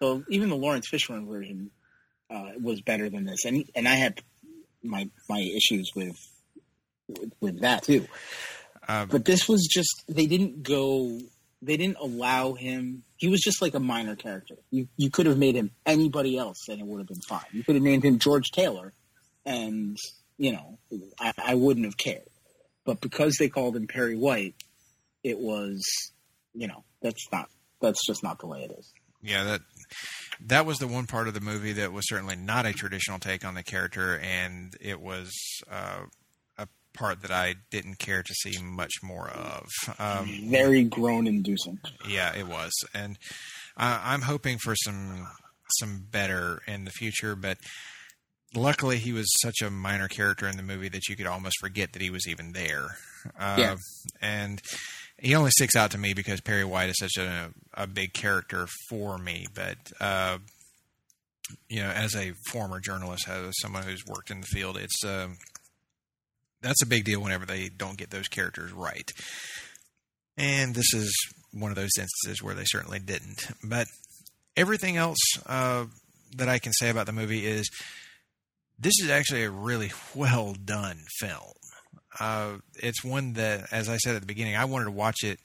So even the Laurence Fishburne version uh, was better than this, and and I had my my issues with with, with that too. Uh, But this was just they didn't go. They didn't allow him. He was just like a minor character. You you could have made him anybody else, and it would have been fine. You could have named him George Taylor, and you know I, I wouldn't have cared. But because they called him Perry White, it was you know that's not that's just not the way it is. yeah, that that was the one part of the movie that was certainly not a traditional take on the character, and it was uh, a part that I didn't care to see much more of. Um, Very groan inducing. Yeah, it was, and uh, I'm hoping for some some better in the future. But luckily, he was such a minor character in the movie that you could almost forget that he was even there. Uh, Yeah. and he only sticks out to me because Perry White is such a a big character for me. But uh, you know, as a former journalist, as someone who's worked in the field, it's um, that's a big deal whenever they don't get those characters right. And this is one of those instances where they certainly didn't. But everything else uh, that I can say about the movie is this is actually a really well done film. Uh, it's one that, as I said at the beginning, I wanted to watch it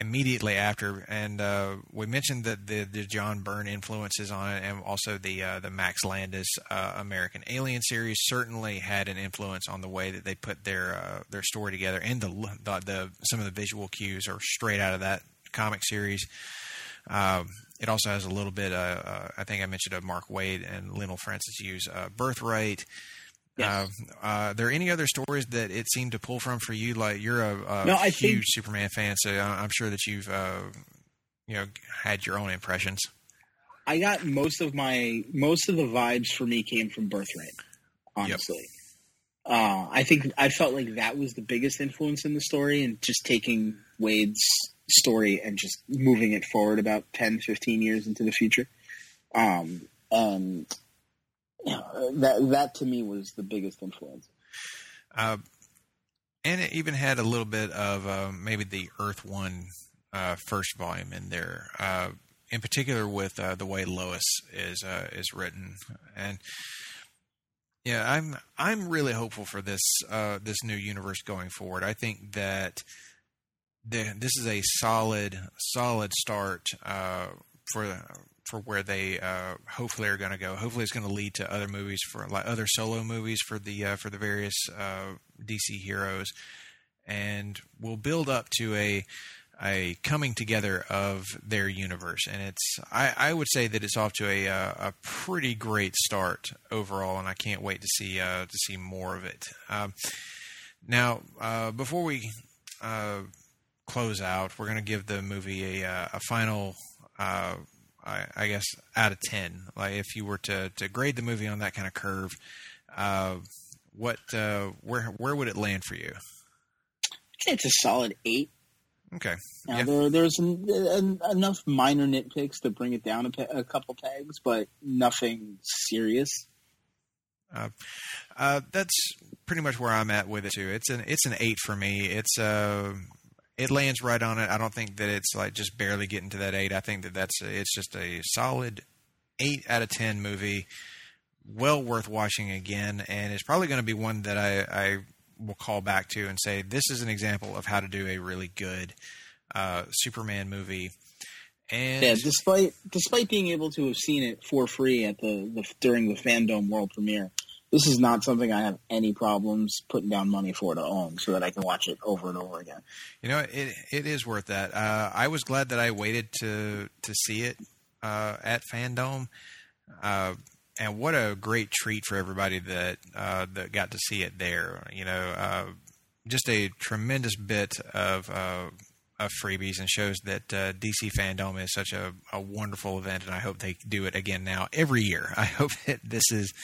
immediately after, and uh, we mentioned that the, the John Byrne influences on it, and also the uh, the Max Landis uh, American Alien series certainly had an influence on the way that they put their uh, their story together, and the, the, the some of the visual cues are straight out of that comic series. Um, it also has a little bit. Uh, uh, I think I mentioned of Mark Waid and Leinil Francis Yu's Birthright. Yes. Uh, uh, are there any other stories that it seemed to pull from for you? Like you're a, a No, huge think- Superman fan, so I'm sure that you've uh, you know had your own impressions. I got most of my most of the vibes for me came from Birthright. Honestly, uh, I think I felt like that was the biggest influence in the story, and just taking Waid's story and just moving it forward about 10, 15 years into the future. Um, know, that that to me was the biggest influence. Uh, and it even had a little bit of uh, maybe the Earth One uh, first volume in there, uh, in particular with uh, the way Lois is uh, is written, and yeah, I'm I'm really hopeful for this this new universe going forward. I think that the, this is a solid solid start for for where they uh, hopefully are going to go. Hopefully, it's going to lead to other movies for like other solo movies for the uh, for the various uh, DC heroes, and we'll build up to a a coming together of their universe. And it's I, I would say that it's off to a uh, a pretty great start overall, and I can't wait to see uh, to see more of it. Um, now, uh, before we close out, we're going to give the movie a a final. Uh, I, I guess out of ten. Like if you were to, to grade the movie on that kind of curve, uh, what uh, where where would it land for you? It's a solid eight. Okay, Now, Yeah. there, there's enough minor nitpicks to bring it down a, pe- a couple pegs, but nothing serious. uh, that's pretty much where I'm at with it too. It's an it's an eight for me. It's uh, it lands right on it. I don't think that it's like just barely getting to that eight. I think that that's it's just a solid eight out of ten movie. Well worth watching again, and it's probably going to be one that I, I will call back to and say this is an example of how to do a really good uh, Superman movie. And Yeah, despite despite being able to have seen it for free at the, the during the fandom world premiere, this is not something I have any problems putting down money for to own, so that I can watch it over and over again. You know, it it is worth that. Uh, I was glad that I waited to to see it uh, at Fandom, uh, and what a great treat for everybody that uh, that got to see it there. You know, uh, just a tremendous bit of. Of freebies and shows that uh, DC Fandom is such a, a wonderful event, and I hope they do it again now every year. I hope that this is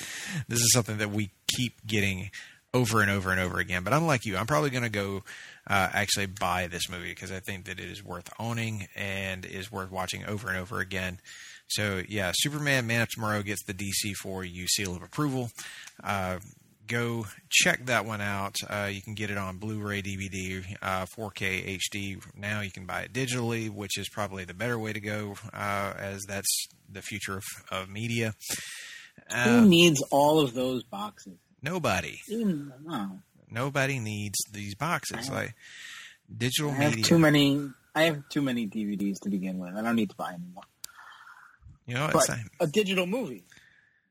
this is something that we keep getting over and over and over again. But I'm like you, I'm probably going to go uh, actually buy this movie because I think that it is worth owning and is worth watching over and over again. So yeah, Superman Man of Tomorrow gets the DC4U seal of approval. Uh, go check that one out. Uh, you can get it on Blu-ray, DVD, uh, 4K HD. Now you can buy it digitally, which is probably the better way to go, uh, as that's the future of, of media. Uh, Who needs all of those boxes? nobody, Even, no, nobody needs these boxes. Like digital I have media. too many. I have too many DVDs to begin with. I don't need to buy anymore. you know, But a digital movie,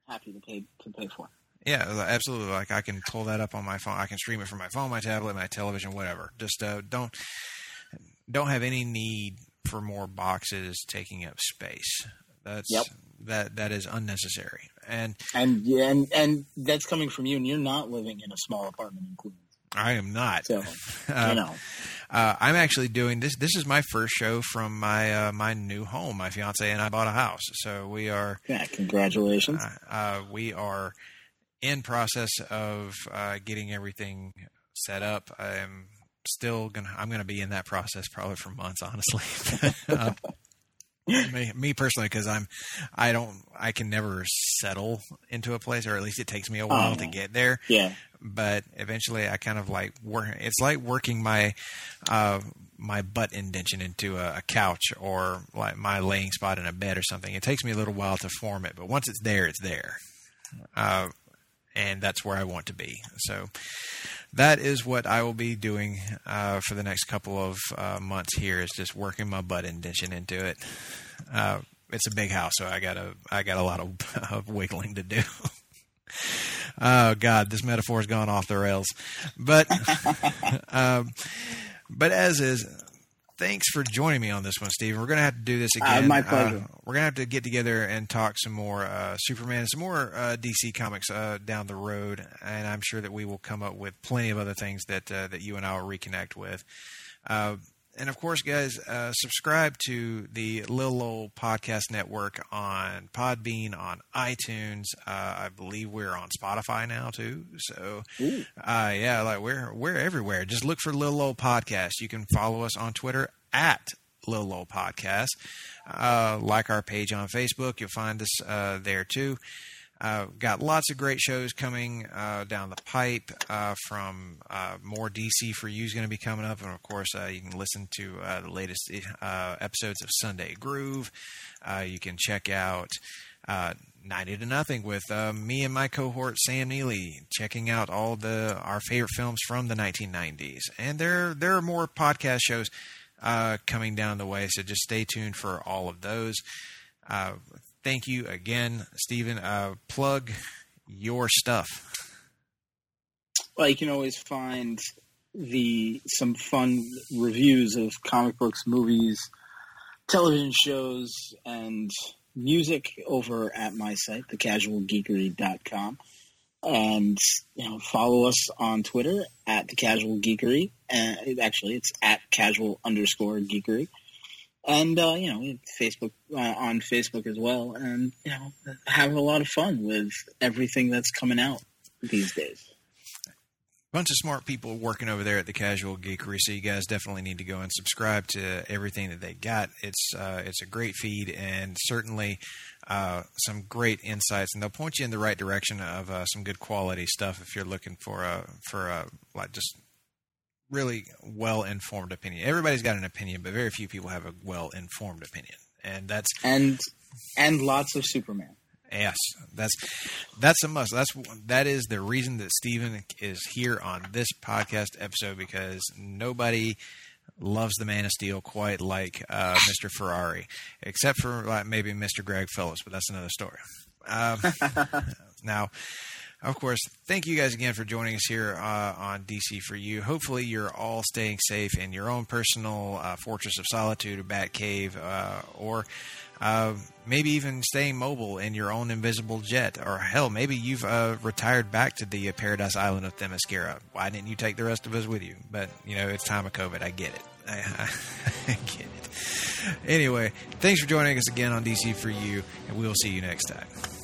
happy to pay to pay for. Yeah, absolutely. Like I can pull that up on my phone. I can stream it from my phone, my tablet, my television, whatever. Just uh, don't don't have any need for more boxes taking up space. That's Yep. that that is unnecessary. And And and and that's coming from you, and you're not living in a small apartment in Queens. I am not. So Uh, you know, Uh, I'm actually doing this. This is my first show from my uh, my new home. My fiance and I bought a house, so we are yeah, congratulations. uh, uh, we are in process of uh, getting everything set up. I'm still gonna I'm gonna be in that process probably for months, honestly. uh, me, me personally, because I'm I don't I can never settle into a place, or at least it takes me a while Oh. to get there yeah, but eventually I kind of like work. It's like working my uh, my butt indention into a, a couch or like my laying spot in a bed or something. It takes me a little while to form it, but once it's there, it's there. Uh, and that's where I want to be. So that is what I will be doing uh, for the next couple of uh, months. Here is just working my butt indention into it. Uh, it's a big house, so I got a I got a lot of, wiggling to do. oh God, this metaphor has gone off the rails. But um, but as is, thanks for joining me on this one, Stephen. We're going to have to do this Uh, again. my pleasure. Uh, we're going to have to get together and talk some more uh, Superman and some more uh, DC comics uh, down the road, and I'm sure that we will come up with plenty of other things that uh, that you and I will reconnect with. And of course, guys, uh, subscribe to the Lil Lol Podcast Network on Podbean, on iTunes. Uh, I believe we're on Spotify now too. So, uh, yeah, like we're we're everywhere. Just look for Lil Lol Podcast. You can follow us on Twitter at Lil Lol Podcast. Uh, like our page on Facebook, you'll find us uh, there too. Uh, got lots of great shows coming uh, down the pipe uh, from uh, more DC for You is going to be coming up. And of course, uh, you can listen to uh, the latest episodes of Sunday Groove. You can check out uh, 90 to Nothing with uh, me and my cohort Sam Neely, checking out all the our favorite films from the 1990s. And there, there are more podcast shows uh, coming down the way, so just stay tuned for all of those. Uh, thank you again, Stephen. Uh, plug your stuff. Well, you can always find the some fun reviews of comic books, movies, television shows, and music over at my site, thecasualgeekery.com. And you know, follow us on Twitter at the Casual Geekery. And actually, it's at casual underscore geekery. And uh, you know, Facebook uh, on Facebook as well. And you know, have a lot of fun with everything that's coming out these days. bunch of smart people working over there at the Casual Geekery, so you guys definitely need to go and subscribe to everything that they got. It's uh, it's a great feed and certainly uh, some great insights, and they'll point you in the right direction of uh, some good quality stuff if you're looking for a for a like just really well informed opinion. Everybody's got an opinion, but very few people have a well informed opinion, and that's and and lots of Superman. Yes, that's that's a must. That's that is the reason that Steven is here on this podcast episode because nobody loves the Man of Steel quite like uh, Mr. Ferrari, except for like maybe Mr. Greg Phillips, but that's another story. Um, now, of course, thank you guys again for joining us here uh, on DC for You. Hopefully, you're all staying safe in your own personal uh, fortress of solitude or bat cave, uh, or uh, maybe even staying mobile in your own invisible jet, or hell, maybe you've uh, retired back to the uh, paradise island of Themyscira. Why didn't you take the rest of us with you? But you know, it's time of COVID. I get it. I, I, I get it. Anyway, thanks for joining us again on DC for You, and we'll see you next time.